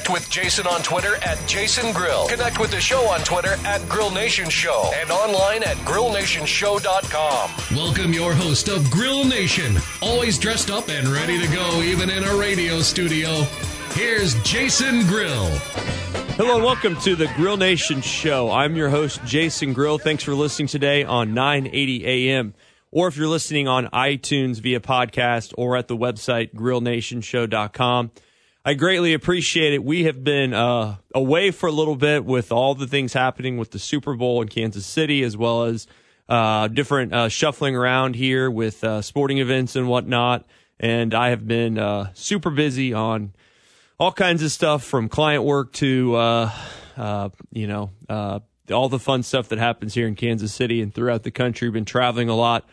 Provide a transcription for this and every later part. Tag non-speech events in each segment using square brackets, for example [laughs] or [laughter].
Connect with Jason on Twitter at Jason Grill. Connect with the show on Twitter at Grill Nation Show and online at grillnationshow.com. Welcome your host of Grill Nation, always dressed up and ready to go even in a radio studio. Here's Jason Grill. Hello and welcome to the Grill Nation Show. I'm your host, Jason Grill. Thanks for listening today on 980 AM, or if you're listening on iTunes via podcast or at the website grillnationshow.com. I greatly appreciate it. We have been uh, away for a little bit with all the things happening with the Super Bowl in Kansas City, as well as uh, different uh, shuffling around here with uh, sporting events and whatnot. And I have been uh, super busy on all kinds of stuff from client work to uh, you know all the fun stuff that happens here in Kansas City and throughout the country. Been traveling a lot,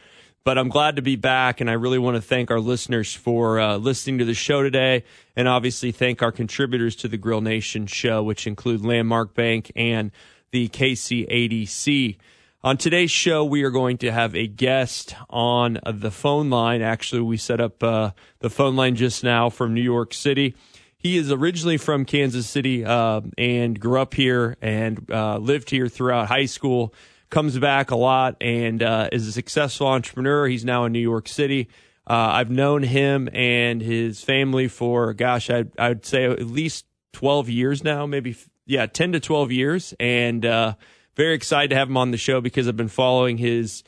but I'm glad to be back, and I really want to thank our listeners for uh, listening to the show today, and obviously thank our contributors to the Grill Nation show, which include Landmark Bank and the KCADC. On today's show, we are going to have a guest on the phone line. Actually, we set up uh, the phone line just now from New York City. He is originally from Kansas City uh, and grew up here and uh, lived here throughout high school. Comes back a lot and uh, is a successful entrepreneur. He's now in New York City. Uh, I've known him and his family for, gosh, I'd, I'd say at least 12 years now, maybe, yeah, 10 to 12 years. And uh, very excited to have him on the show because I've been following his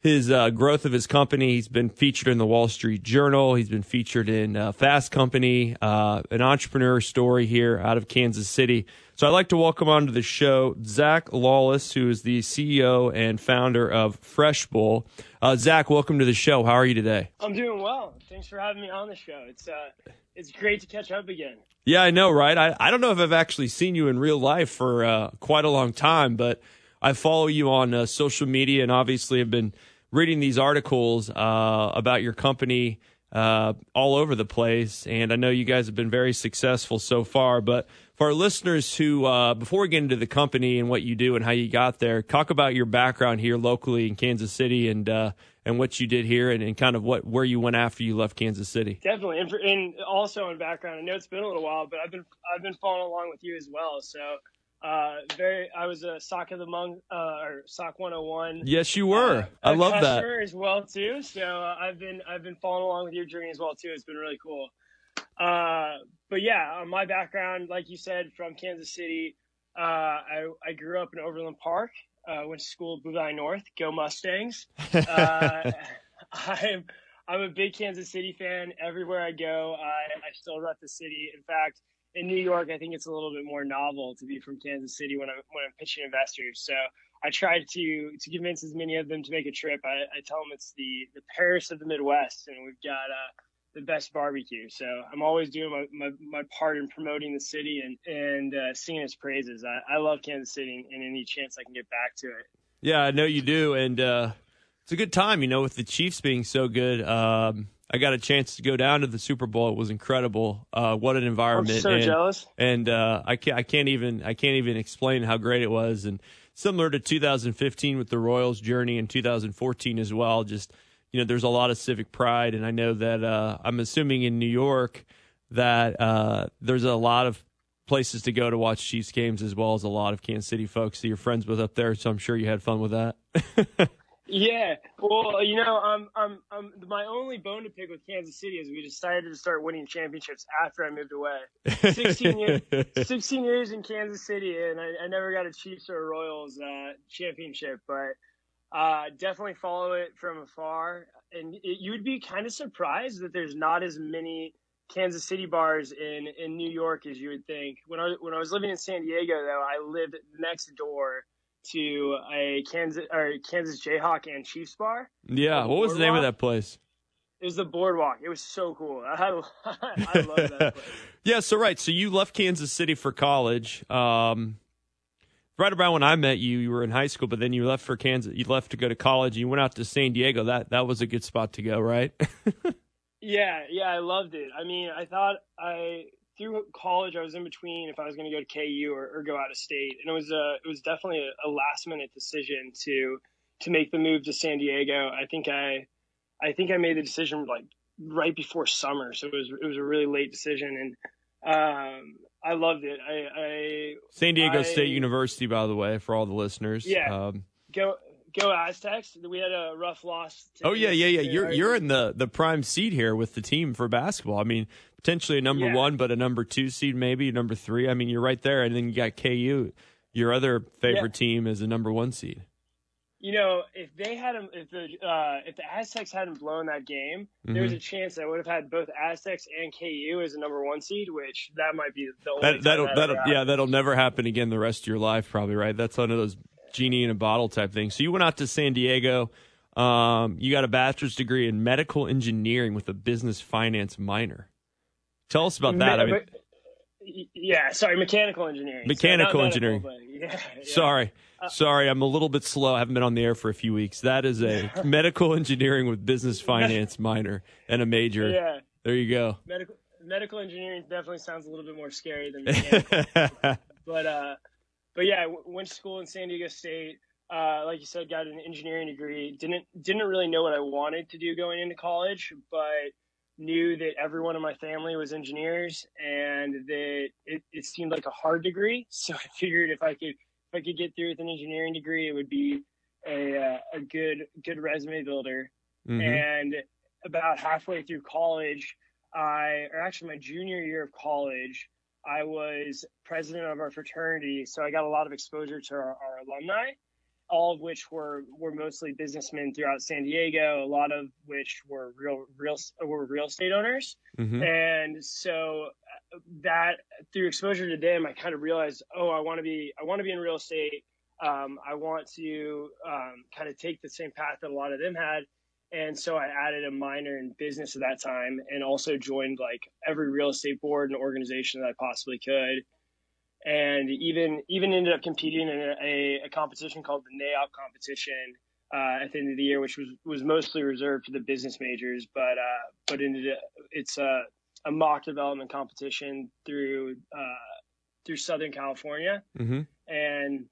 his uh, growth of his company. He's been featured in the Wall Street Journal. He's been featured in uh, Fast Company, uh, an entrepreneur story here out of Kansas City. So I'd like to welcome onto the show Zach Lawless, who is the CEO and founder of Fresh Bowl. Uh, Zach, welcome to the show. How are you today? I'm doing well. Thanks for having me on the show. It's uh, it's great to catch up again. Yeah, I know, right? I, I don't know if I've actually seen you in real life for uh, quite a long time, but I follow you on uh, social media and obviously have been reading these articles uh, about your company uh, all over the place. And I know you guys have been very successful so far. But for our listeners who, uh, before we get into the company and what you do and how you got there, talk about your background here locally in Kansas City and uh, and what you did here and, and, kind of what where you went after you left Kansas City. Definitely, and, for, and also in background, I know it's been a little while, but I've been I've been following along with you as well. So uh, very. I was a sock of the month uh, or sock 101. Yes, you were. Uh, I love that as well too. So uh, I've been I've been following along with your journey as well too. It's been really cool. Uh, but yeah, my background, like you said, from Kansas City. Uh, I I grew up in Overland Park. went to school at Blue Valley North. Go Mustangs. [laughs] I'm I'm a big Kansas City fan. Everywhere I go, I, I still rep the city. In fact, in New York, I think it's a little bit more novel to be from Kansas City when I'm when I'm pitching investors. So I try to to convince as many of them to make a trip. I, I tell them it's the the Paris of the Midwest, and we've got uh, the best barbecue. So I'm always doing my, my, my part in promoting the city and and uh, singing its praises. I, I love Kansas City, and any chance I can get back to it. Yeah, I know you do, and uh, it's a good time. You know, with the Chiefs being so good. Um, I got a chance to go down to the Super Bowl. It was incredible. Uh, what an environment! I'm so and, jealous. And uh, I can't, I can't even, I can't even explain how great it was. And similar to 2015 with the Royals' journey, in 2014 as well. Just you know, there's a lot of civic pride, and I know that uh, I'm assuming in New York that uh, there's a lot of places to go to watch Chiefs games as well as a lot of Kansas City folks that you're friends with up there. So I'm sure you had fun with that. [laughs] Yeah, well, you know, I'm, I'm, I'm, my only bone to pick with Kansas City is we decided to start winning championships after I moved away. 16 years, [laughs] 16 years in Kansas City, and I, I never got a Chiefs or a Royals uh, championship, but uh, definitely follow it from afar. And it, you would be kind of surprised that there's not as many Kansas City bars in in New York as you would think. When I when I was living in San Diego, though, I lived next door to a Kansas or Kansas Jayhawk and Chiefs bar. Yeah, what was the name of that place? It was the boardwalk. It was so cool. [laughs] I, I love that [laughs] place. yeah. So right. So you left Kansas City for college. Um, right around when I met you, you were in high school, but then you left for Kansas. You left to go to college. and You went out to San Diego. That that was a good spot to go, right? [laughs] yeah, yeah, I loved it. I mean, I thought I through college I was in between if I was going to go to KU or, or, go out of state, and it was a it was definitely a, a last minute decision to to make the move to San Diego. I think I I think I made the decision like right before summer, so it was it was a really late decision, and um, I loved it. I, I San Diego I, State University, by the way, for all the listeners. Yeah, um, go go Aztecs. We had a rough loss. Oh yeah, yeah, yeah. You're you're in the the prime seat here with the team for basketball. I mean, potentially a number yeah. one, but a number two seed, maybe number three. I mean, you're right there, and then you got KU. Your other favorite yeah. team is a number one seed you know, if they hadn't, if the uh, if the Aztecs hadn't blown that game, mm-hmm. there was a chance I would have had both Aztecs and KU as a number one seed, which that might be the only that, that'll that that'll yeah that'll never happen again the rest of your life probably right. That's one of those genie in a bottle type things. So you went out to San Diego. Um, you got a bachelor's degree in medical engineering with a business finance minor. Tell us about that. I mean, yeah, sorry, mechanical engineering. Mechanical so engineering. Medical, yeah, yeah. Sorry. Uh, sorry, I'm a little bit slow. I haven't been on the air for a few weeks. That is a [laughs] medical engineering with business [laughs] finance minor and a major. Yeah. There you go. Medical medical engineering definitely sounds a little bit more scary than mechanical. [laughs] but uh but yeah, went to school in San Diego State. Uh, like you said, got an engineering degree. Didn't didn't really know what I wanted to do going into college, but knew that everyone in my family was engineers and that it, it seemed like a hard degree. [laughs] So I figured if I could if I could get through with an engineering degree, it would be a uh, a good good resume builder. Mm-hmm. And about halfway through college, I or actually my junior year of college, I was president of our fraternity, so I got a lot of exposure to our, our alumni all of which were were mostly businessmen throughout San Diego. A lot of which were real real were real estate owners, mm-hmm. and so uh, that through exposure to them, I kind of realized, oh, I want to be I want to be in real estate. Um, I want to um, kind of take the same path that a lot of them had. And so I added a minor in business at that time and also joined like every real estate board and organization that I possibly could and even even ended up competing in a, a competition called the NAIOP competition uh, at the end of the year, which was was mostly reserved for the business majors, but uh, but ended up, it's a, a mock development competition through uh, through Southern California, mm-hmm. and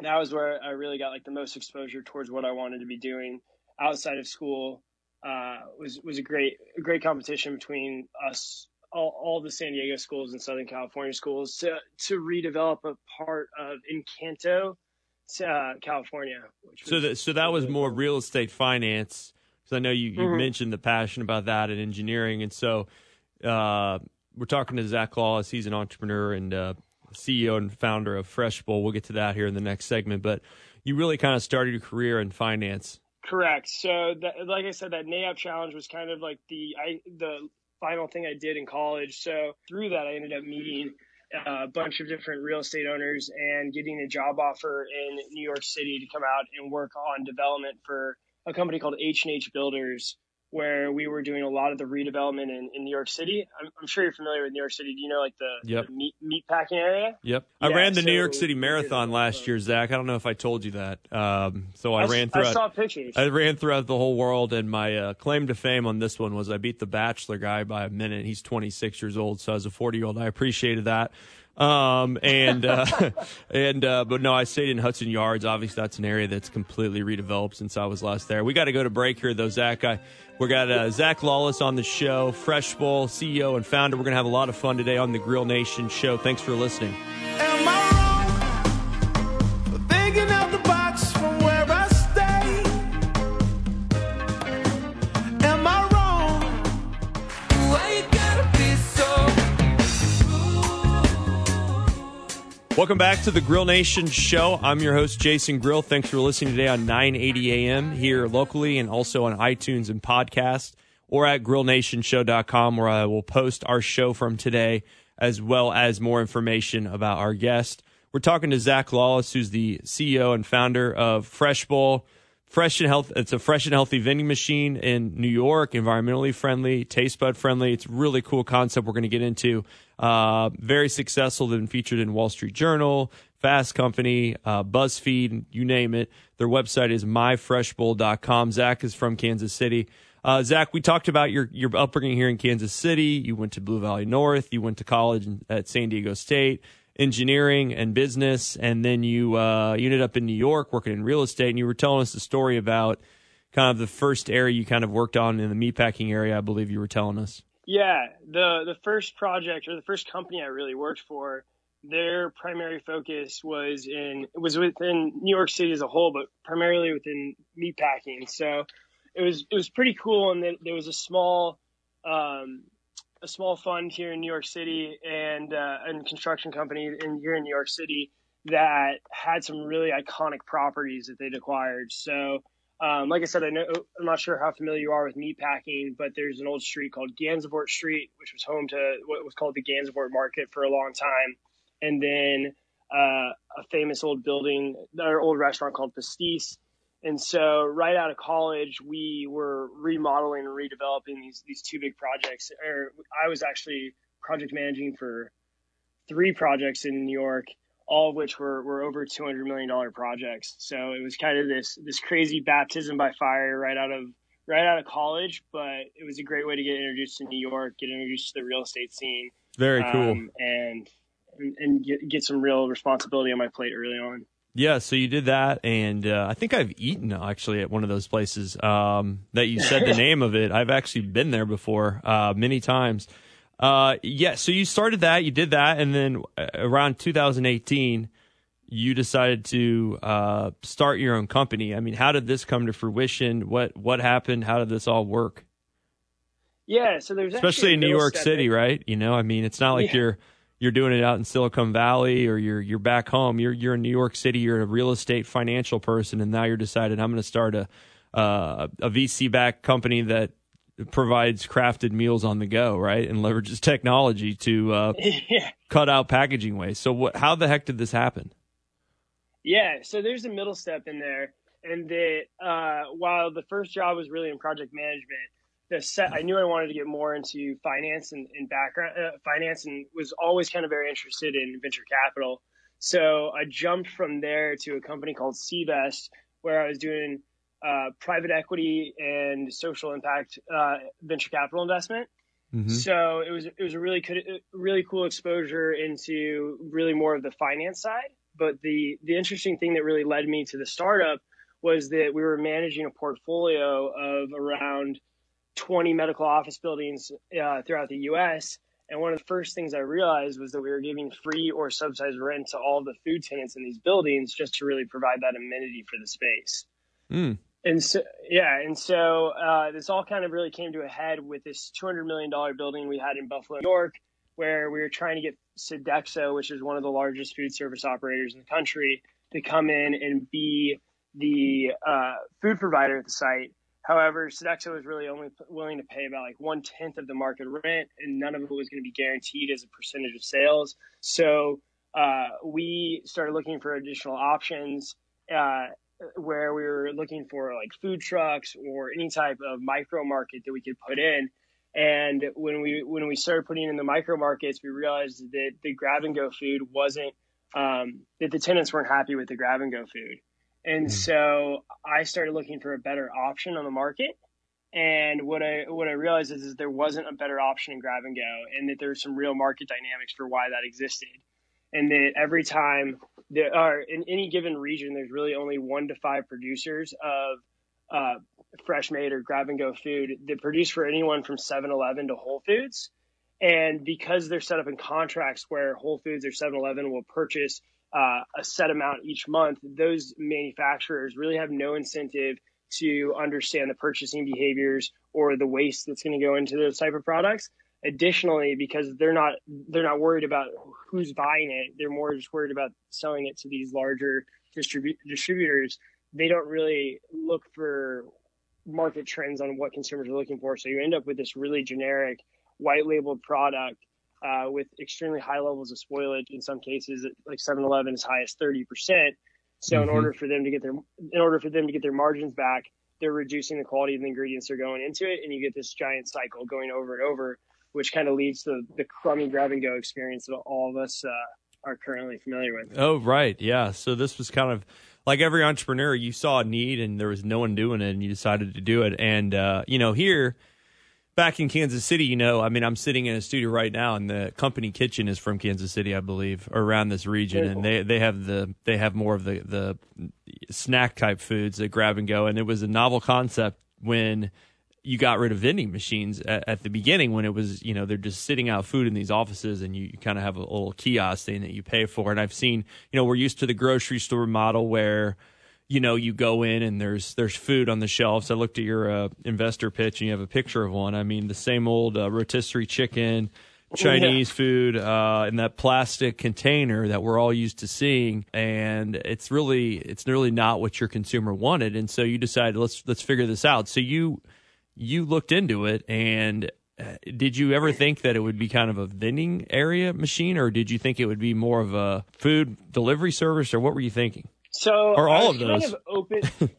that was where I really got like the most exposure towards what I wanted to be doing outside of school. Uh, was was a great a great competition between us all, all the San Diego schools and Southern California schools to to redevelop a part of Encanto, uh, California. so that so that was more real estate finance. Because I know you, you mm-hmm. mentioned the passion about that and engineering, and so uh, we're talking to Zach Lawless. He's an entrepreneur and uh, CEO and founder of Fresh Bowl. We'll get to that here in the next segment, but you really kind of started your career in finance. Correct. So, that, like I said, that NAIOP challenge was kind of like the I, the final thing I did in college. So through that, I ended up meeting a bunch of different real estate owners and getting a job offer in New York City to come out and work on development for a company called H&H Builders where we were doing a lot of the redevelopment in, in New York City. I'm, I'm, sure you're familiar with New York City. Do you know like the, yep. the meat, meat packing area? Yep. I ran the so New York City Marathon last year, Zach. I don't know if I told you that. Um, so I, I ran through. I saw pictures. I ran throughout the whole world, and my uh, claim to fame on this one was I beat the Bachelor guy by a minute. He's 26 years old, so as a 40 year old, I appreciated that. Um, and, uh, [laughs] and, uh, but no, I stayed in Hudson Yards. Obviously, that's an area that's completely redeveloped since I was last there. We got to go to break here, though, Zach. I, we got uh, Zach Lawless on the show, Fresh Bowl CEO and founder. We're going to have a lot of fun today on the Grill Nation show. Thanks for listening. Welcome back to the Grill Nation show. I'm your host, Jason Grill. Thanks for listening today on 980 AM here locally and also on iTunes and podcast or at grillnationshow.com where I will post our show from today as well as more information about our guest. We're talking to Zach Lawless, who's the CEO and founder of Fresh Bowl, fresh and health. It's a fresh and healthy vending machine in New York, environmentally friendly, taste bud friendly. It's a really cool concept. We're going to get into. Uh, very successful. Been featured in Wall Street Journal, Fast Company, uh, BuzzFeed, you name it. Their website is myfreshbowl.com. Zach is from Kansas City. Uh, Zach, we talked about your your upbringing here in Kansas City. You went to Blue Valley North. You went to college at San Diego State engineering and business, and then you uh, you ended up in New York working in real estate. And you were telling us the story about kind of the first area you kind of worked on in the meatpacking area. I believe you were telling us. Yeah, the the first project or the first company I really worked for, their primary focus was in was within New York City as a whole, but primarily within meatpacking. So it was it was pretty cool, and then there was a small um, a small fund here in New York City and uh, construction company in here in New York City that had some really iconic properties that they'd acquired. So, um, like I said, I know I'm not sure how familiar you are with meatpacking, but there's an old street called Gansevoort Street, which was home to what was called the Gansevoort Market for a long time, and then uh, a famous old building or old restaurant called Pastis and so right out of college, we were remodeling and redeveloping these these two big projects. Or I was actually project managing for three projects in New York, all of which were, were over two hundred million dollar projects. So it was kind of this this crazy baptism by fire right out of right out of college, but it was a great way to get introduced to New York, get introduced to the real estate scene. Very cool. Um, and and get, get some real responsibility on my plate early on. Yeah, so you did that, and uh, I think I've eaten actually at one of those places um, that you said the [laughs] name of it. I've actually been there before uh, many times. Uh, yeah, so you started that, you did that, and then uh, around 2018, you decided to uh, start your own company. I mean, how did this come to fruition? What what happened? How did this all work? Yeah, so there's especially in New York City, right? You know, I mean, it's not like yeah. you're you're doing it out in Silicon Valley or you're you're back home. You're you're in New York City. You're a real estate financial person, and now you're decided I'm going to start a uh, a VC backed company that provides crafted meals on the go, right, and leverages technology to uh, [laughs] yeah. cut out packaging waste. So, what? How the heck did this happen? Yeah, so there's a middle step in there, and that uh, while the first job was really in project management, the set i knew i wanted to get more into finance and, and background uh, finance and was always kind of very interested in venture capital. So i jumped from there to a company called Seavest, where i was doing uh, private equity and social impact uh, venture capital investment. Mm-hmm. so it was it was a really good, really cool exposure into really more of the finance side. But the the interesting thing that really led me to the startup was that we were managing a portfolio of around 20 medical office buildings uh, throughout the U.S. And one of the first things I realized was that we were giving free or subsidized rent to all the food tenants in these buildings just to really provide that amenity for the space. Mm. And so, yeah, and so uh, this all kind of really came to a head with this $200 million building we had in Buffalo, New York, where we were trying to get Sodexo, which is one of the largest food service operators in the country, to come in and be the uh, food provider at the site However, Sodexo was really only willing to pay about like one tenth of the market rent, and none of it was going to be guaranteed as a percentage of sales. So uh, we started looking for additional options uh, where we were looking for like food trucks or any type of micro market that we could put in. And when we when we started putting in the micro markets, we realized that the grab and go food wasn't um, that the tenants weren't happy with the grab and go food. And mm-hmm. so I started looking for a better option on the market. And what I what I realized is, is there wasn't a better option in grab and go, and that there's some real market dynamics for why that existed. And that every time there are in any given region, there's really only one to five producers of uh, fresh made or grab and go food that produce for anyone from 7-Eleven to Whole Foods. And because they're set up in contracts where Whole Foods or 7-Eleven will purchase uh, a set amount each month, those manufacturers really have no incentive to understand the purchasing behaviors or the waste that's going to go into those type of products. Additionally, because they're not they're not worried about who's buying it, they're more just worried about selling it to these larger distribu- distributors. They don't really look for market trends on what consumers are looking for. So you end up with this really generic white labeled product uh, with extremely high levels of spoilage in some cases, like 7-Eleven as high as 30%. So mm-hmm. in order for them to get their in order for them to get their margins back, they're reducing the quality of the ingredients they're going into it, and you get this giant cycle going over and over, which kind of leads to the crummy grab and go experience that all of us uh, are currently familiar with. Oh, right, yeah. So this was kind of like every entrepreneur, you saw a need and there was no one doing it, and you decided to do it. And uh, you know, here back in Kansas City, you know, I mean, I'm sitting in a studio right now, and the company kitchen is from Kansas City, I believe, around this region, and they they have the they have more of the the snack type foods that grab and go, and it was a novel concept when you got rid of vending machines at, at, the beginning when it was you know they're just sitting out food in these offices and you, you kind of have a little kiosk thing that you pay for. And i've seen you know we're used to the grocery store model where you know you go in and there's there's food on the shelves. I looked at your uh, investor pitch and you have a picture of one. I mean the same old uh, rotisserie chicken, Chinese yeah. food uh, in that plastic container that we're all used to seeing, and it's really it's really not what your consumer wanted. And so you decided let's let's figure this out. So you you looked into it and. Uh, did you ever think that it would be kind of a vending area machine, or did you think it would be more of a food delivery service, or what were you thinking? So or all of those. Kind of open. [laughs]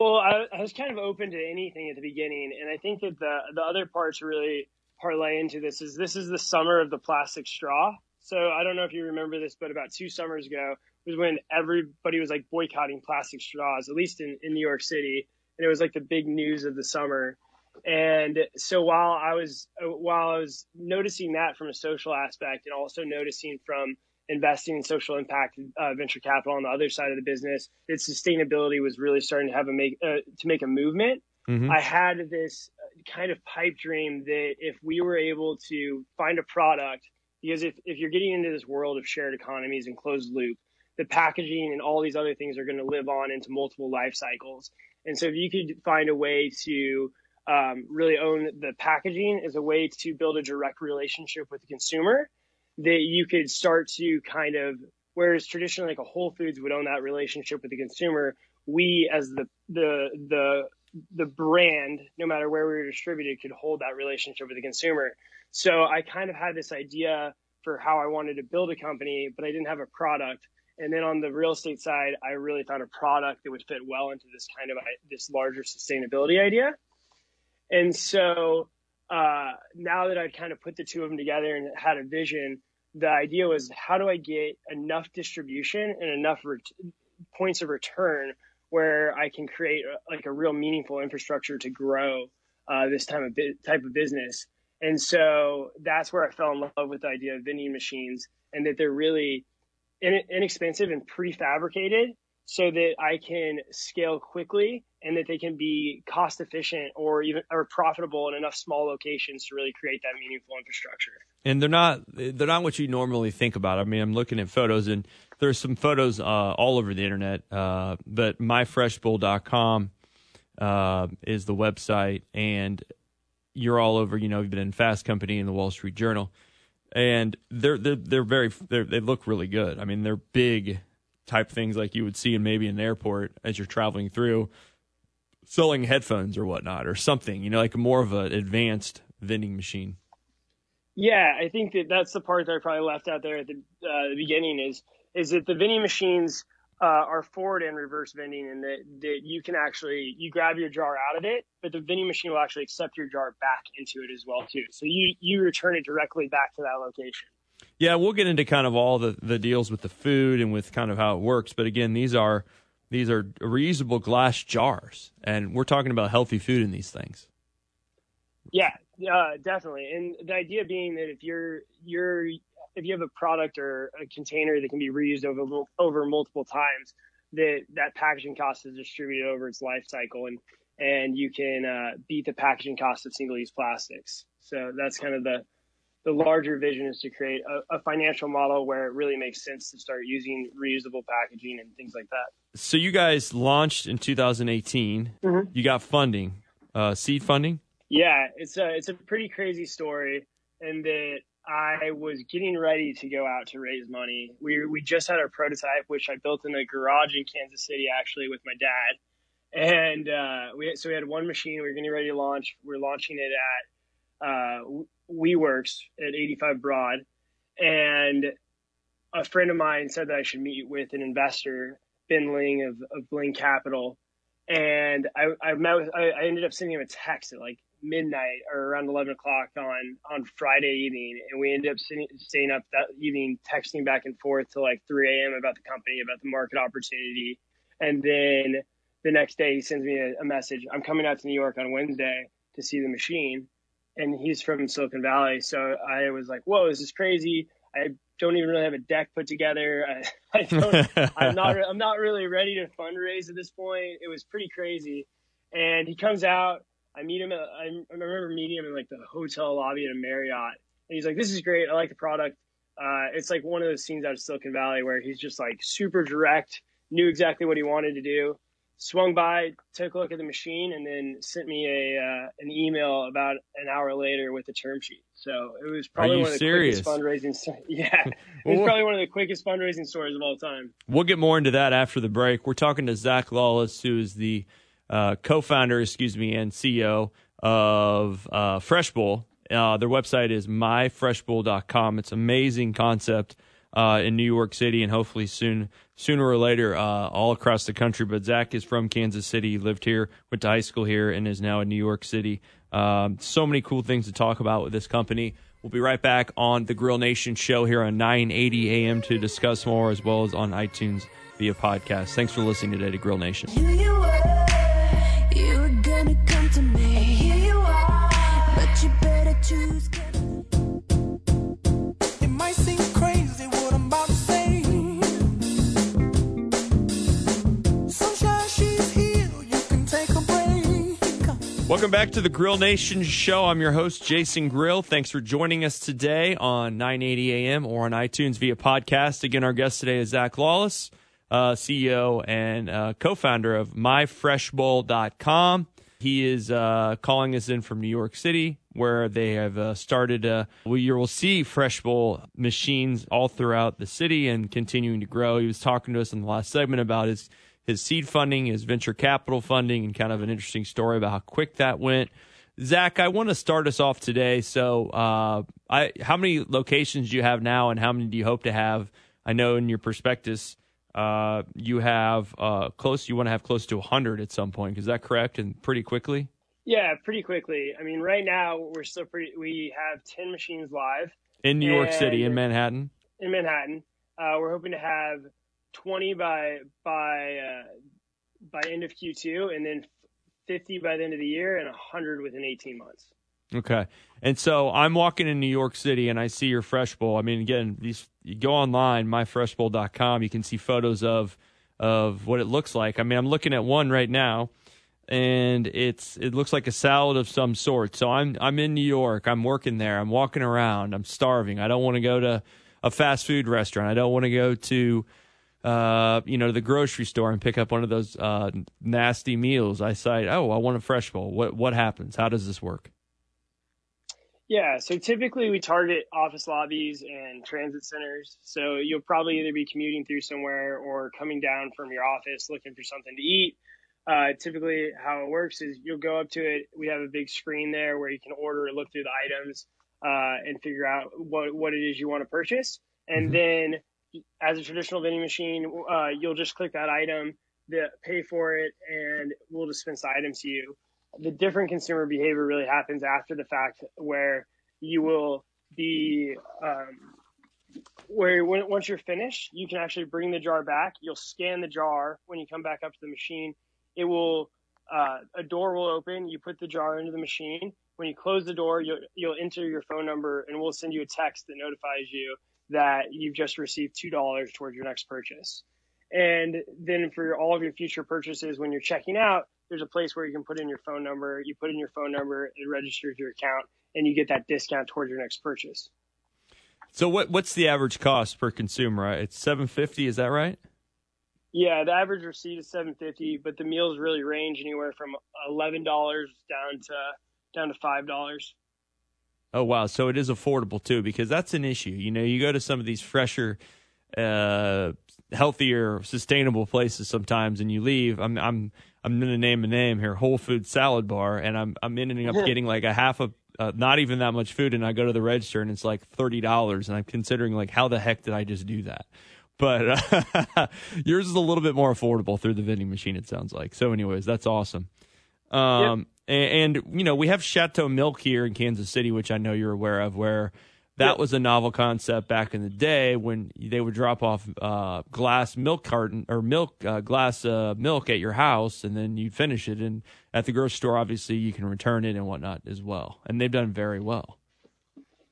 well, I, I, was kind of open to anything at the beginning, and I think that the the other parts really parlay into this is this is the summer of the plastic straw. So I don't know if you remember this, but about two summers ago was when everybody was like boycotting plastic straws, at least in, in New York City, and it was like the big news of the summer. And so while I was uh, while I was noticing that from a social aspect, and also noticing from investing in social impact uh, venture capital on the other side of the business, its sustainability was really starting to have a make uh, to make a movement. Mm-hmm. I had this kind of pipe dream that if we were able to find a product, because if, if you're getting into this world of shared economies and closed loop, the packaging and all these other things are going to live on into multiple life cycles. And so if you could find a way to um, really own the packaging as a way to build a direct relationship with the consumer, that you could start to kind of whereas traditionally like a Whole Foods would own that relationship with the consumer, we as the the the the brand, no matter where we were distributed, could hold that relationship with the consumer. So I kind of had this idea for how I wanted to build a company, but I didn't have a product. And then on the real estate side, I really found a product that would fit well into this kind of this larger sustainability idea. And so uh, now that I'd kind of put the two of them together and had a vision, the idea was how do I get enough distribution and enough ret- points of return where I can create a, like a real meaningful infrastructure to grow uh, this type of bi- type of business. And so that's where I fell in love with the idea of vending machines and that they're really in- inexpensive and prefabricated so that I can scale quickly and that they can be cost efficient or even or profitable in enough small locations to really create that meaningful infrastructure. And they're not they're not what you normally think about. I mean, I'm looking at photos and there's some photos uh, all over the internet, uh, but myfreshbowl.com uh, is the website, and you're all over. You know, you've been in Fast Company and the Wall Street Journal, and they're they're they're very they're, they look really good. I mean, they're big type things like you would see in maybe an airport as you're traveling through selling headphones or whatnot or something you know like more of an advanced vending machine. Yeah i think that that's the part that i probably left out there at the, uh, the beginning is is that the vending machines uh, are forward and reverse vending and that, that you can actually you grab your jar out of it but the vending machine will actually accept your jar back into it as well too. So you you return it directly back to that location yeah, we'll get into kind of all the, the deals with the food and with kind of how it works. But again, these are these are reusable glass jars, and we're talking about healthy food in these things. Yeah, uh, definitely. And the idea being that if you're you're if you have a product or a container that can be reused over over multiple times, that that packaging cost is distributed over its life cycle, and and you can uh, beat the packaging cost of single use plastics. So that's kind of the the larger vision is to create a, a, financial model where it really makes sense to start using reusable packaging and things like that. So you guys launched in 2018. Mm-hmm. You got funding, uh, seed funding. Yeah, it's a it's a pretty crazy story, and that I was getting ready to go out to raise money. We we just had our prototype, which I built in a garage in Kansas City, actually, with my dad. And uh, we so we had one machine. We were getting ready to launch. We we're launching it at uh, WeWorks at 85 Broad, and a friend of mine said that I should meet with an investor Ben Ling of, of Bling Capital, and I, I met with, I, I ended up sending him a text at like midnight or around 11 o'clock on on Friday evening, and we ended up sitting, staying up that evening, texting back and forth till like 3 a.m. about the company, about the market opportunity, and then the next day he sends me a message. I'm coming out to New York on Wednesday to see the machine, and he's from Silicon Valley, so I was like, "Whoa, this is crazy." I don't even really have a deck put together. [laughs] I, I don't, I'm not, I'm not really ready to fundraise at this point. It was pretty crazy. And he comes out, I meet him. At, I remember meeting him in like the hotel lobby at a Marriott, and he's like, "This is great. I like the product." Uh, it's like one of those scenes out of Silicon Valley where he's just like super direct, knew exactly what he wanted to do. Swung by, took a look at the machine, and then sent me a uh, an email about an hour later with a term sheet. So it was probably one of the serious? quickest fundraising. [laughs] Yeah, [laughs] it was probably one of the quickest fundraising stories of all time. We'll get more into that after the break. We're talking to Zach Lawless, who is the uh, co-founder, excuse me, and CEO of uh, Fresh Bowl. Uh, their website is myfreshbowl.com. It's an amazing concept uh, in New York City, and hopefully soon, sooner or later, uh, all across the country. But Zach is from Kansas City, lived here, went to high school here, and is now in New York City. Um, so many cool things to talk about with this company. We'll be right back on the Grill Nation show here on 980 AM to discuss more, as well as on iTunes via podcast. Thanks for listening today to Grill Nation. Welcome back to the Grill Nation show. I'm your host, Jason Grill. Thanks for joining us today on 980 AM or on iTunes via podcast. Again, our guest today is Zach Lawless, uh, CEO and uh, co founder of myfreshbowl.com. He is uh, calling us in from New York City, where they have uh, started. Uh, well, you will see Fresh Bowl machines all throughout the city and continuing to grow. He was talking to us in the last segment about his his seed funding, his venture capital funding, and kind of an interesting story about how quick that went. Zach, I want to start us off today. So, uh, I, how many locations do you have now, and how many do you hope to have? I know in your prospectus, uh, you have uh, close. You want to have close to 100 at some point. Is that correct? And pretty quickly. Yeah, pretty quickly. I mean, right now we're still pretty. We have 10 machines live in New York City, in Manhattan. In Manhattan, uh, we're hoping to have 20 by by uh, by end of Q2, and then 50 by the end of the year, and 100 within 18 months. Okay, and so I'm walking in New York City, and I see your Fresh Bowl. I mean, again, these you go online, myfreshbowl.com. You can see photos of of what it looks like. I mean, I'm looking at one right now, and it's it looks like a salad of some sort. So I'm I'm in New York. I'm working there. I'm walking around. I'm starving. I don't want to go to a fast food restaurant. I don't want to go to uh, you know, the grocery store and pick up one of those uh, nasty meals. I say, oh, I want a fresh bowl. What what happens? How does this work? Yeah, so typically we target office lobbies and transit centers. So you'll probably either be commuting through somewhere or coming down from your office looking for something to eat. Uh, typically, how it works is you'll go up to it. We have a big screen there where you can order look through the items uh, and figure out what what it is you want to purchase. And mm-hmm. then as a traditional vending machine, uh, you'll just click that item, the, pay for it, and we'll dispense the item to you. The different consumer behavior really happens after the fact, where you will be um, where when, once you're finished, you can actually bring the jar back. You'll scan the jar when you come back up to the machine. It will uh, a door will open. You put the jar into the machine. When you close the door, you'll, you'll enter your phone number, and we'll send you a text that notifies you that you've just received $2 towards your next purchase. And then for all of your future purchases, when you're checking out, there's a place where you can put in your phone number. You put in your phone number, it registers your account, and you get that discount towards your next purchase. So what what's the average cost per consumer? Uh, it's seven fifty. Is that right? Yeah, the average receipt is seven fifty, but the meals really range anywhere from eleven dollars down to down to five dollars. Oh wow, so it is affordable too because that's an issue. You know, you go to some of these fresher, uh, healthier, sustainable places sometimes, and you leave. I'm I'm I'm going to name a name here, Whole Food Salad Bar, and I'm I'm ending up getting like a half of uh, not even that much food, and I go to the register and it's like thirty dollars, and I'm considering like how the heck did I just do that? but uh, [laughs] yours is a little bit more affordable through the vending machine. It sounds like. So, anyways, that's awesome. Um, yep. And, and, you know we have Shatto Milk here in Kansas City, which I know you're aware of, where that yep. was a novel concept back in the day when they would drop off uh, glass milk carton or milk uh, glass uh, milk at your house, and then you'd finish it. And at the grocery store, obviously, you can return it and whatnot as well. And they've done very well.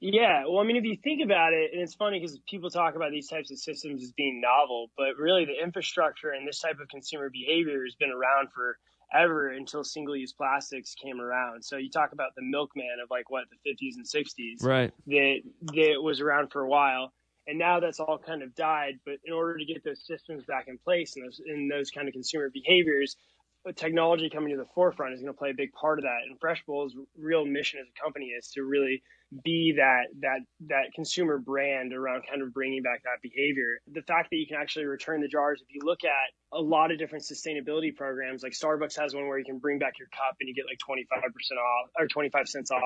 Yeah, well, I mean, if you think about it, and it's funny because people talk about these types of systems as being novel, but really the infrastructure and this type of consumer behavior has been around for ever until single-use plastics came around. So you talk about the milkman of like what the 50s and 60s, right? That that was around for a while, and now that's all kind of died. But in order to get those systems back in place and those in those kind of consumer behaviors, technology coming to the forefront is going to play a big part of that. And Fresh Bowl's real mission as a company is to really be that that that consumer brand around kind of bringing back that behavior. The fact that you can actually return the jars, if you look at a lot of different sustainability programs, like Starbucks has one where you can bring back your cup and you get like 25% off or 25 cents off.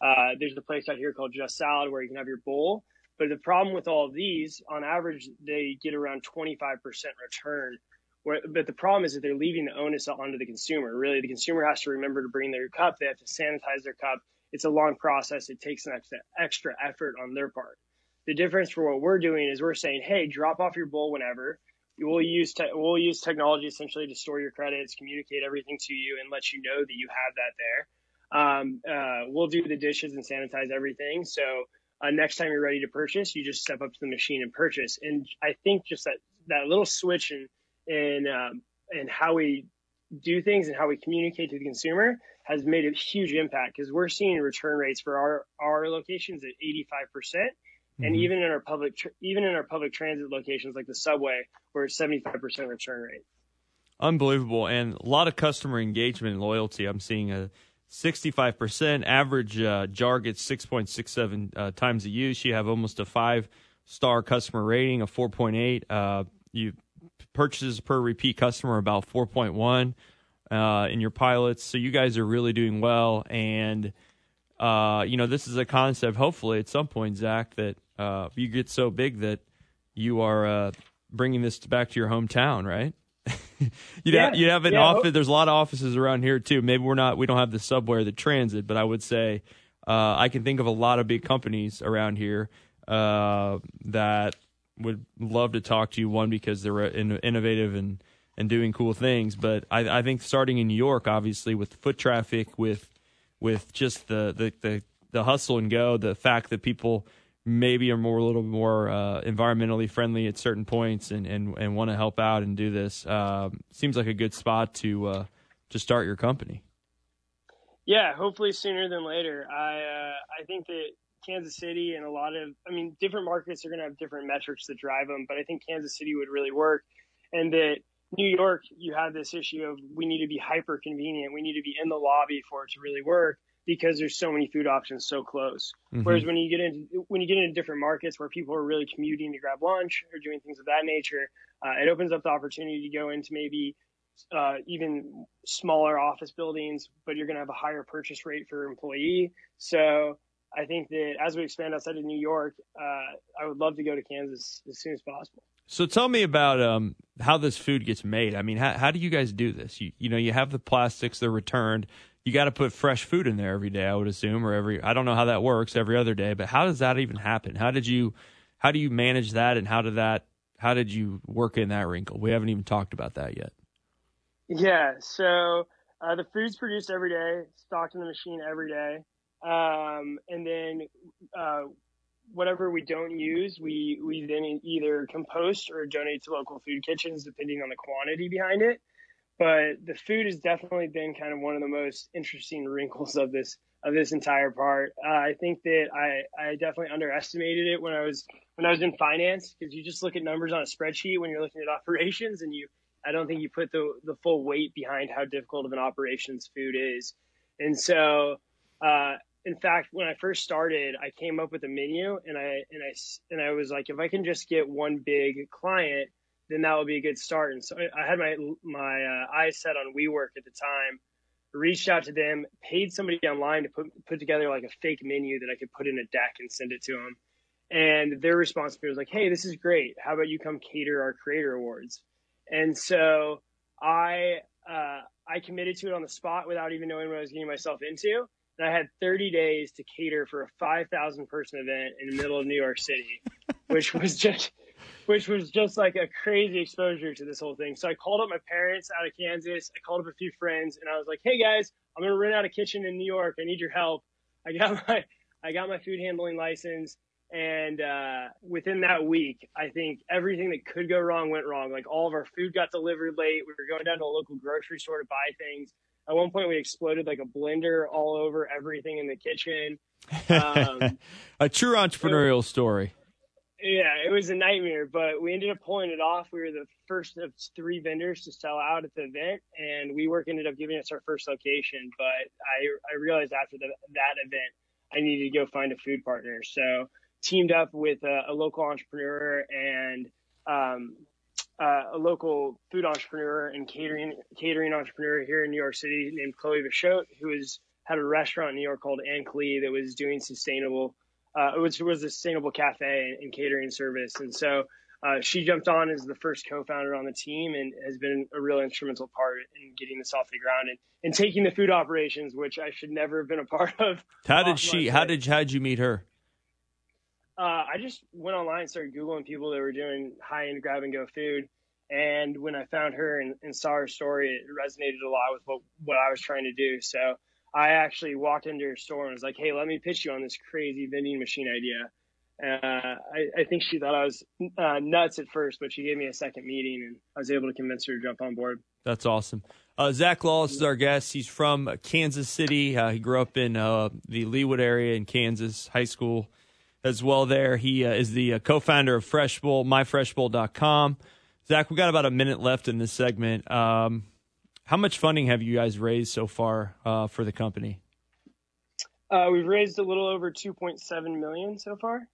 Uh, there's a place out here called Just Salad where you can have your bowl. But the problem with all of these, on average, they get around 25% return where, but the problem is that they're leaving the onus onto the consumer. Really, the consumer has to remember to bring their cup. They have to sanitize their cup. It's a long process. It takes an extra, extra effort on their part. The difference for what we're doing is we're saying, hey, drop off your bowl whenever. We'll use te- we'll use technology essentially to store your credits, communicate everything to you, and let you know that you have that there. Um, uh, we'll do the dishes and sanitize everything. So uh, next time you're ready to purchase, you just step up to the machine and purchase. And I think just that that little switch in in um, in how we do things and how we communicate to the consumer has made a huge impact because we're seeing return rates for our our locations at 85 percent. And mm-hmm. even in our public even in our public transit locations like the subway we're at 75 percent return rate. Unbelievable. And a lot of customer engagement and loyalty. I'm seeing a 65% average uh, jar gets 6.67 uh, times the use. You have almost a five star customer rating a 4.8 uh, you purchases per repeat customer about 4.1 uh, in your pilots. So you guys are really doing well. And, uh, you know, this is a concept, hopefully, at some point, Zach, that uh, you get so big that you are uh, bringing this back to your hometown, right? [laughs] you'd, yeah, have, you'd have an yeah, office. There's a lot of offices around here too. Maybe we're not. We don't have the subway or the transit, but I would say uh, I can think of a lot of big companies around here uh, that would love to talk to you. One because they're in, innovative and and doing cool things, but I, I think starting in New York, obviously with foot traffic, with with just the the the, the hustle and go, the fact that people maybe are more a little more uh, environmentally friendly at certain points and and, and want to help out and do this uh, seems like a good spot to uh, to start your company. Yeah, hopefully sooner than later. I uh, I think that Kansas City and a lot of, I mean, different markets are going to have different metrics that drive them, but I think Kansas City would really work. And that New York, you have this issue of we need to be hyper convenient. We need to be in the lobby for it to really work because there's so many food options so close. Mm-hmm. Whereas when you get into when you get into different markets where people are really commuting to grab lunch or doing things of that nature, uh, it opens up the opportunity to go into maybe uh, even smaller office buildings, but you're going to have a higher purchase rate for employee. So I think that as we expand outside of New York, uh, I would love to go to Kansas as soon as possible. So tell me about um, how this food gets made. I mean, how, how do you guys do this? You, you know, you have the plastics; they're returned. You got to put fresh food in there every day, I would assume, or every. I don't know how that works every other day, but how does that even happen? How did you, how do you manage that, and how did that, how did you work in that wrinkle? We haven't even talked about that yet. Yeah. So uh, the food's produced every day, stocked in the machine every day. Um, and then uh, whatever we don't use, we, we then either compost or donate to local food kitchens, depending on the quantity behind it. But the food has definitely been kind of one of the most interesting wrinkles of this of this entire part. Uh, I think that I, I definitely underestimated it when I was when I was in finance because you just look at numbers on a spreadsheet when you're looking at [laughs] operations and you I don't think you put the the full weight behind how difficult of an operations food is. And so uh, in fact, when I first started, I came up with a menu and I, and I, and I was like, if I can just get one big client, then that would be a good start. And so I had my, my uh, eyes set on WeWork at the time, reached out to them, paid somebody online to put, put together like a fake menu that I could put in a deck and send it to them. and their response to me was like, "Hey, this is great. How about you come cater our creator awards?" And so I uh, I committed to it on the spot without even knowing what I was getting myself into. And I had 30 days to cater for a 5,000 person event in the middle of New York City, [laughs] which was just which was just like a crazy exposure to this whole thing. So I called up my parents out of Kansas. I called up a few friends and I was like, "Hey guys, I'm going to rent out a kitchen in New York. I need your help." I got [laughs] my I got my food handling license and uh, within that week, I think everything that could go wrong went wrong. Like all of our food got delivered late. We were going down to a local grocery store to buy things. At one point, we exploded like a blender all over everything in the kitchen. [laughs] Um, a true entrepreneurial story. Yeah, it was a nightmare, but we ended up pulling it off. We were the first of three vendors to sell out at the event, and WeWork ended up giving us our first location. But I I realized after the, that event, I needed to go find a food partner. So teamed up with a, a local entrepreneur and um, uh, a local food entrepreneur and catering catering entrepreneur here in New York City named Chloe Vichot, who has had a restaurant in New York called Ancolie that was doing sustainable, uh, which was a sustainable cafe and, and catering service. And so uh, she jumped on as the first co-founder on the team and has been a real instrumental part in getting this off the ground and, and taking the food operations, which I should never have been a part of. How did she? How did how did you meet her? Uh, I just went online and started Googling people that were doing high end grab and go food. And when I found her and, and, saw her story, it resonated a lot with what, what I was trying to do. So I actually walked into her store and was like, hey, let me pitch you on this crazy vending machine idea. Uh, I, I, think she thought I was uh, nuts at first, but she gave me a second meeting and I was able to convince her to jump on board. That's awesome. Uh, Zach Lawless is our guest. He's from Kansas City. Uh, he grew up in uh, the Leawood area in Kansas, high school as well there. He uh, is the uh, co-founder of Freshbowl, myfreshbowl.com. Zach, we got about a minute left in this segment. Um, how much funding have you guys raised so far uh, for the company? Uh, we've raised a little over 2.7 million so far.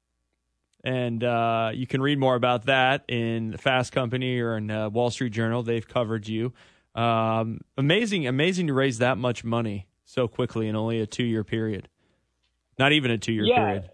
And uh, you can read more about that in the Fast Company or in uh, Wall Street Journal. They've covered you. Um, amazing, amazing to raise that much money so quickly in only a two-year period. Not even a two-year yeah. period.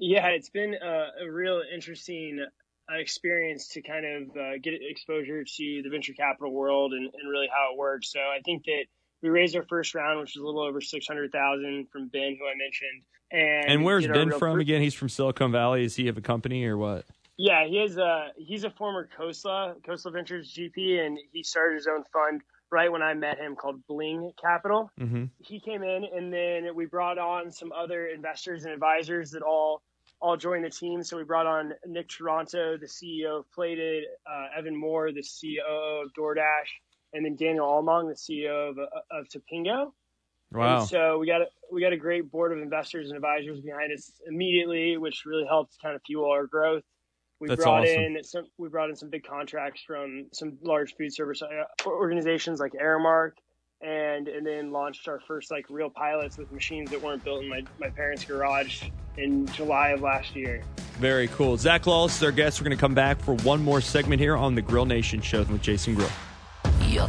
Yeah, it's been a, a real interesting uh, experience to kind of uh, get exposure to the venture capital world and, and, really how it works. So I think that we raised our first round, which was a little over six hundred thousand from Ben, who I mentioned. And, and where's Ben from again? He's from Silicon Valley. Is he of a company or what? Yeah, he is a he's a former Khosla Khosla Ventures GP, and he started his own fund right when I met him called Bling Capital. Mm-hmm. He came in, and then we brought on some other investors and advisors that all all joined the team. So we brought on Nick Taranto, the CEO of Plated, uh, Evan Moore, the CEO of DoorDash, and then Daniel Almog, the CEO of, uh, of Tapingo. Wow! And so we got a, we got a great board of investors and advisors behind us immediately, which really helped kind of fuel our growth. We That's brought awesome. in some we brought in some big contracts from some large food service uh, organizations like Aramark and and then launched our first like real pilots with machines that weren't built in my, my parents' garage in July of last year. Very cool. Zach Lawless is our guest. We're going to come back for one more segment here on the Grill Nation show with Jason Grill. Your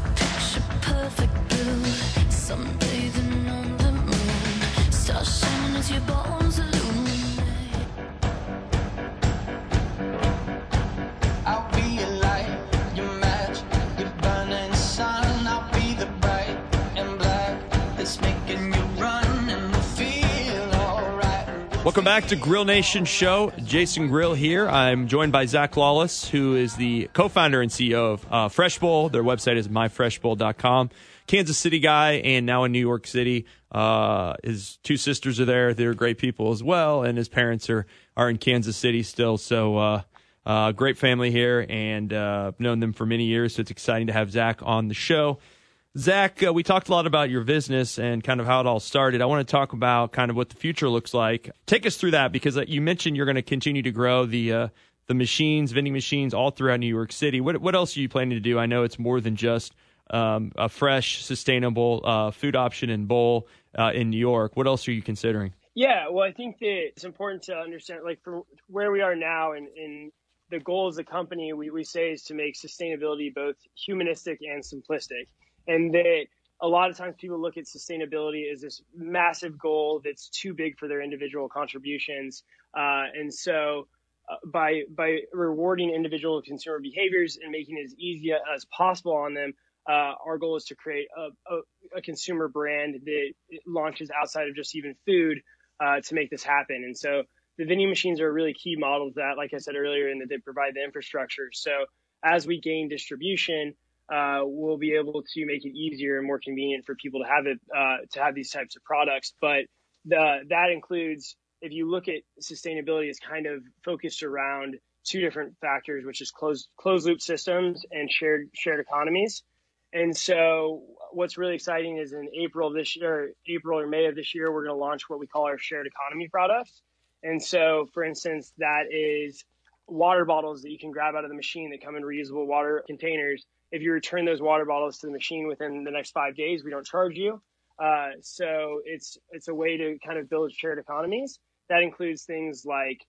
Welcome back to Grill Nation Show. Jason Grill here. I'm joined by Zach Lawless, who is the co-founder and CEO of uh, Fresh Bowl. Their website is myfreshbowl.com. Kansas City guy and now in New York City. Uh, his two sisters are there. They're great people as well, and his parents are are in Kansas City still. So uh, uh, great family here, and uh, known them for many years. So it's exciting to have Zach on the show. Zach, uh, we talked a lot about your business and kind of how it all started. I want to talk about kind of what the future looks like. Take us through that because uh, you mentioned you're going to continue to grow the uh, the machines, vending machines, all throughout New York City. What what else are you planning to do? I know it's more than just um, a fresh, sustainable uh, food option and bowl uh, in New York. What else are you considering? Yeah, well, I think that it's important to understand, like, from where we are now and, the goal as a company, we, we say is to make sustainability both humanistic and simplistic and that a lot of times people look at sustainability as this massive goal that's too big for their individual contributions. Uh, and so uh, by, by rewarding individual consumer behaviors and making it as easy as possible on them, uh, our goal is to create a, a, a, consumer brand that launches outside of just even food uh, to make this happen. And so the vending machines are a really key model of that, like I said earlier, and that they provide the infrastructure. So as we gain distribution, uh, we'll be able to make it easier and more convenient for people to have it uh, to have these types of products. But the, that includes if you look at sustainability, it's kind of focused around two different factors, which is closed closed loop systems and shared shared economies. And so what's really exciting is in April of this year, April or May of this year, we're going to launch what we call our shared economy products. And so, for instance, that is water bottles that you can grab out of the machine that come in reusable water containers. If you return those water bottles to the machine within the next five days, we don't charge you. Uh, so it's it's a way to kind of build shared economies. That includes things like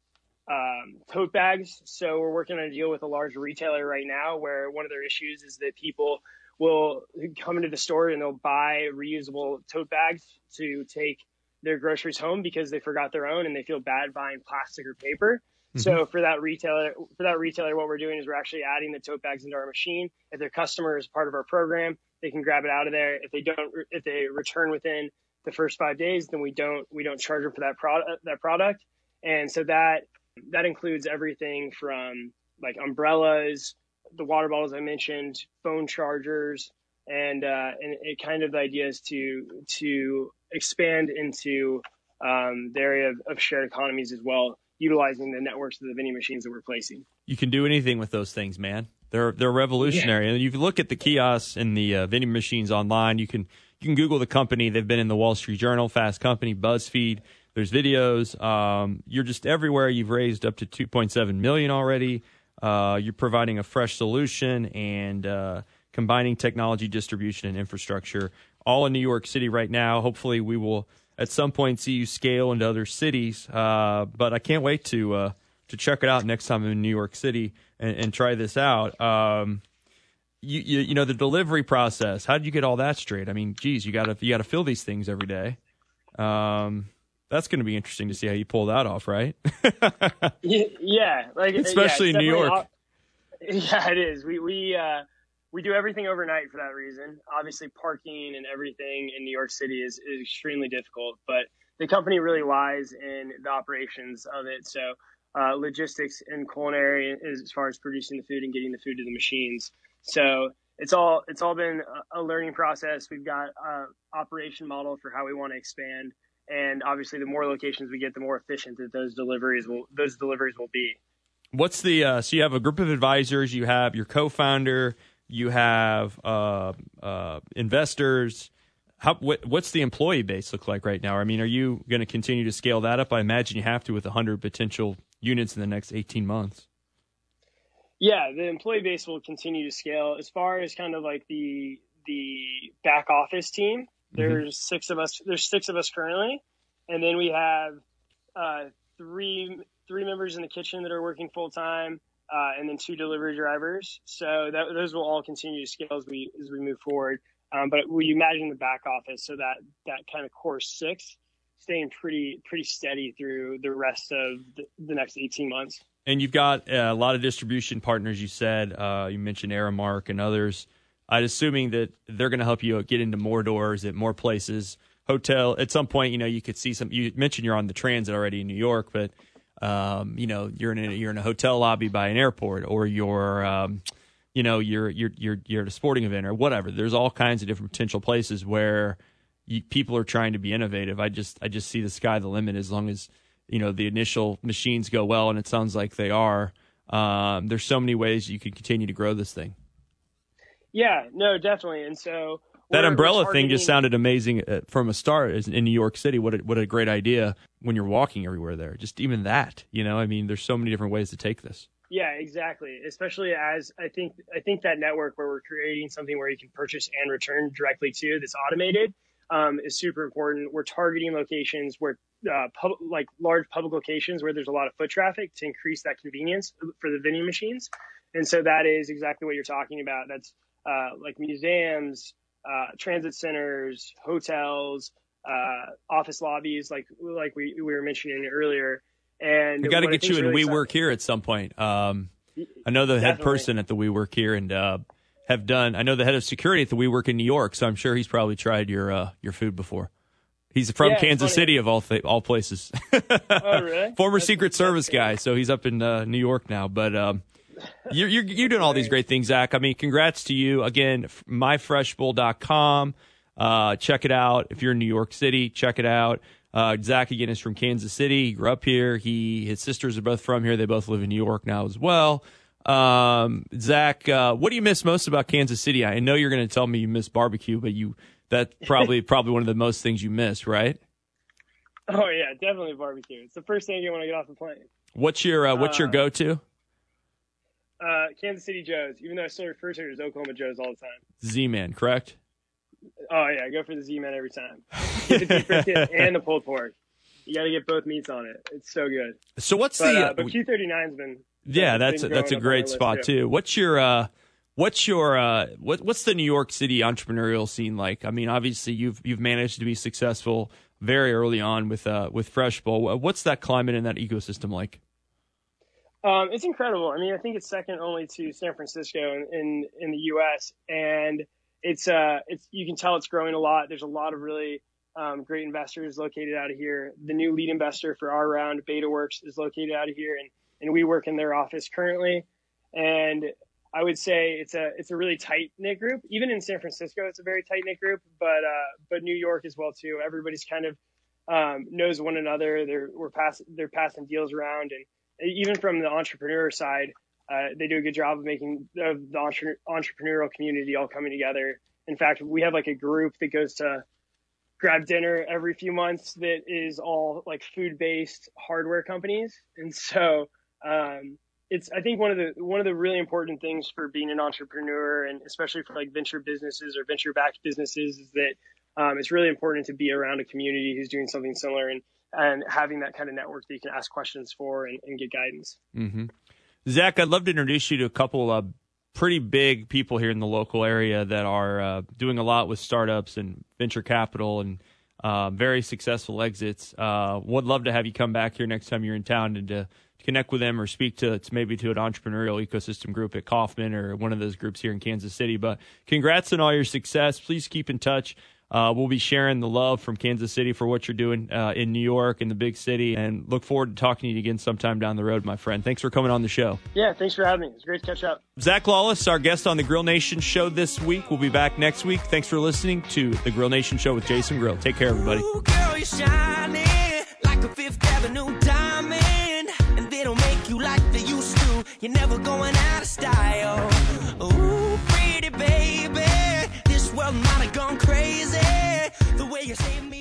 um, tote bags. So we're working on a deal with a large retailer right now where one of their issues is that people will come into the store and they'll buy reusable tote bags to take their groceries home because they forgot their own and they feel bad buying plastic or paper. Mm-hmm. So for that retailer, for that retailer, what we're doing is we're actually adding the tote bags into our machine. If their customer is part of our program, they can grab it out of there. If they don't, if they return within the first five days, then we don't we don't charge them for that product that product. And so that that includes everything from like umbrellas, the water bottles I mentioned, phone chargers, and uh, and it kind of the idea is to to expand into um, the area of, of, shared economies as well, utilizing the networks of the vending machines that we're placing. You can do anything with those things, man. They're they're revolutionary. Yeah. And if you look at the kiosks and the uh, vending machines online, you can you can Google the company. They've been in the Wall Street Journal, Fast Company, BuzzFeed. There's videos. Um, you're just everywhere. You've raised up to 2.7 million already. Uh, you're providing a fresh solution and uh, combining technology, distribution, and infrastructure all in New York City right now. Hopefully, we will at some point see you scale into other cities. Uh, but I can't wait to uh, to check it out next time I'm in New York City and, and try this out. Um, you, you, you know the delivery process. How did you get all that straight? I mean, geez, you got to you got to fill these things every day. Um, that's going to be interesting to see how you pull that off, right? [laughs] yeah, like especially yeah, in New York. [laughs] yeah, it is. We we uh, we do everything overnight for that reason. Obviously, parking and everything in New York City is, is extremely difficult, but the company really lies in the operations of it. So, uh, logistics and culinary as far as producing the food and getting the food to the machines. So it's all it's all been a learning process. We've got a operation model for how we want to expand, and obviously, the more locations we get, the more efficient that those deliveries will those deliveries will be. What's the uh, so you have a group of advisors, you have your co-founder, you have uh, uh, investors. How, what, what's the employee base look like right now? I mean, are you going to continue to scale that up? I imagine you have to with 100 potential units in the next 18 months. Yeah, the employee base will continue to scale. As far as kind of like the the back office team, mm-hmm. there's mm-hmm. six of us. There's six of us currently, and then we have uh, three three members in the kitchen that are working full time uh, and then two delivery drivers. So that, those will all continue to scale as we as we move forward. Um, but we imagine the back office, so that that kind of core six, staying pretty pretty steady through the rest of the, the next 18 months. And you've got uh, a lot of distribution partners. You said uh, you mentioned Aramark and others. I'm assuming that they're going to help you get into more doors at more places. Hotel at some point, you know, you could see some. You mentioned you're on the transit already in New York, but um, you know, you're in a, you're in a hotel lobby by an airport, or you're, um, you know, you're you're you're you're at a sporting event or whatever. There's all kinds of different potential places where you, people are trying to be innovative. I just I just see the sky the limit as long as you know the initial machines go well, and it sounds like they are. Um, there's so many ways you can continue to grow this thing. Yeah, no, definitely. And so that umbrella thing just sounded amazing uh, from a start in New York City. What a, what a great idea when you're walking everywhere there. Just even that, you know, I mean, there's so many different ways to take this. Yeah, exactly. Especially as I think I think that network where we're creating something where you can purchase and return directly to that's automated um, is super important. We're targeting locations where uh, pub- like large public locations where there's a lot of foot traffic to increase that convenience for the vending machines. And so that is exactly what you're talking about. That's uh, like museums, uh, transit centers, hotels, uh, office lobbies, like like we, we were mentioning earlier. And We got to get you in really WeWork exciting- here at some point. Um, I know the head person at the WeWork here and uh, have done. I know the head of security at the WeWork in New York, so I'm sure he's probably tried your uh, your food before. He's from Yeah, Kansas. City of all th- all places. [laughs] Oh, really? Former That's- Secret Service guy, so he's up in uh, New York now. But um, you're, you're you're doing all these great things, Zach. I mean, congrats to you again. Myfreshbowl.com. Uh, check it out. If you're in New York City, check it out. Uh, Zach again is from Kansas City. He grew up here. He his sisters are both from here. They both live in New York now as well. Um, Zach, uh, what do you miss most about Kansas City? I know you're going to tell me you miss barbecue, but you that probably [laughs] probably one of the most things you miss, right? Oh yeah, definitely barbecue. It's the first thing you want to get off the plane. What's your uh, what's your Uh, go to? Uh, Kansas City Joe's, even though I still refer to it as Oklahoma Joe's all the time. Z Man, correct? Oh yeah, I go for the Z-Man every time. [laughs] Get the beef brisket and the pulled pork. You got to get both meats on it. It's so good. So what's But, the uh, but Q39's been yeah? been That's a, that's a great spot too. too. What's your uh, what's your uh, what what's the New York City entrepreneurial scene like? I mean, obviously you've you've managed to be successful very early on with uh with Fresh Bowl. What's that climate and that ecosystem like? Um, it's incredible. I mean, I think it's second only to San Francisco in, in, in the U.S. and it's uh, it's you can tell it's growing a lot. There's a lot of really um, great investors located out of here. The new lead investor for our round, BetaWorks, is located out of here, and and we work in their office currently. And I would say it's a it's a really tight knit group. Even in San Francisco, it's a very tight knit group, but uh, but New York as well too. Everybody's kind of um, knows one another. They're we're pass, they're passing deals around, and even from the entrepreneur side, uh, they do a good job of making of the entre- entrepreneurial community all coming together. In fact, we have like a group that goes to grab dinner every few months that is all like food based hardware companies, and so um, it's I think one of the one of the really important things for being an entrepreneur and especially for like venture businesses or venture backed businesses is that um, it's really important to be around a community who's doing something similar and and having that kind of network that you can ask questions for and, and get guidance. Mm-hmm. Zach, I'd love to introduce you to a couple of pretty big people here in the local area that are uh, doing a lot with startups and venture capital and uh, very successful exits. Uh, would love to have you come back here next time you're in town and to connect with them or speak to, to maybe to an entrepreneurial ecosystem group at Kauffman or one of those groups here in Kansas City. But congrats on all your success. Please keep in touch. Uh, we'll be sharing the love from Kansas City for what you're doing uh, in New York and the big city, and look forward to talking to you again sometime down the road, my friend. Thanks for coming on the show. Yeah, thanks for having me. It's great to catch up. Zach Lawless, our guest on the Grill Nation show this week. We'll be back next week. Thanks for listening to the Grill Nation show with Jason Grill. Take care, everybody. Ooh, girl, you're shining like a Fifth Avenue diamond, and they don't make you like they used to. You're never going out of style. you see.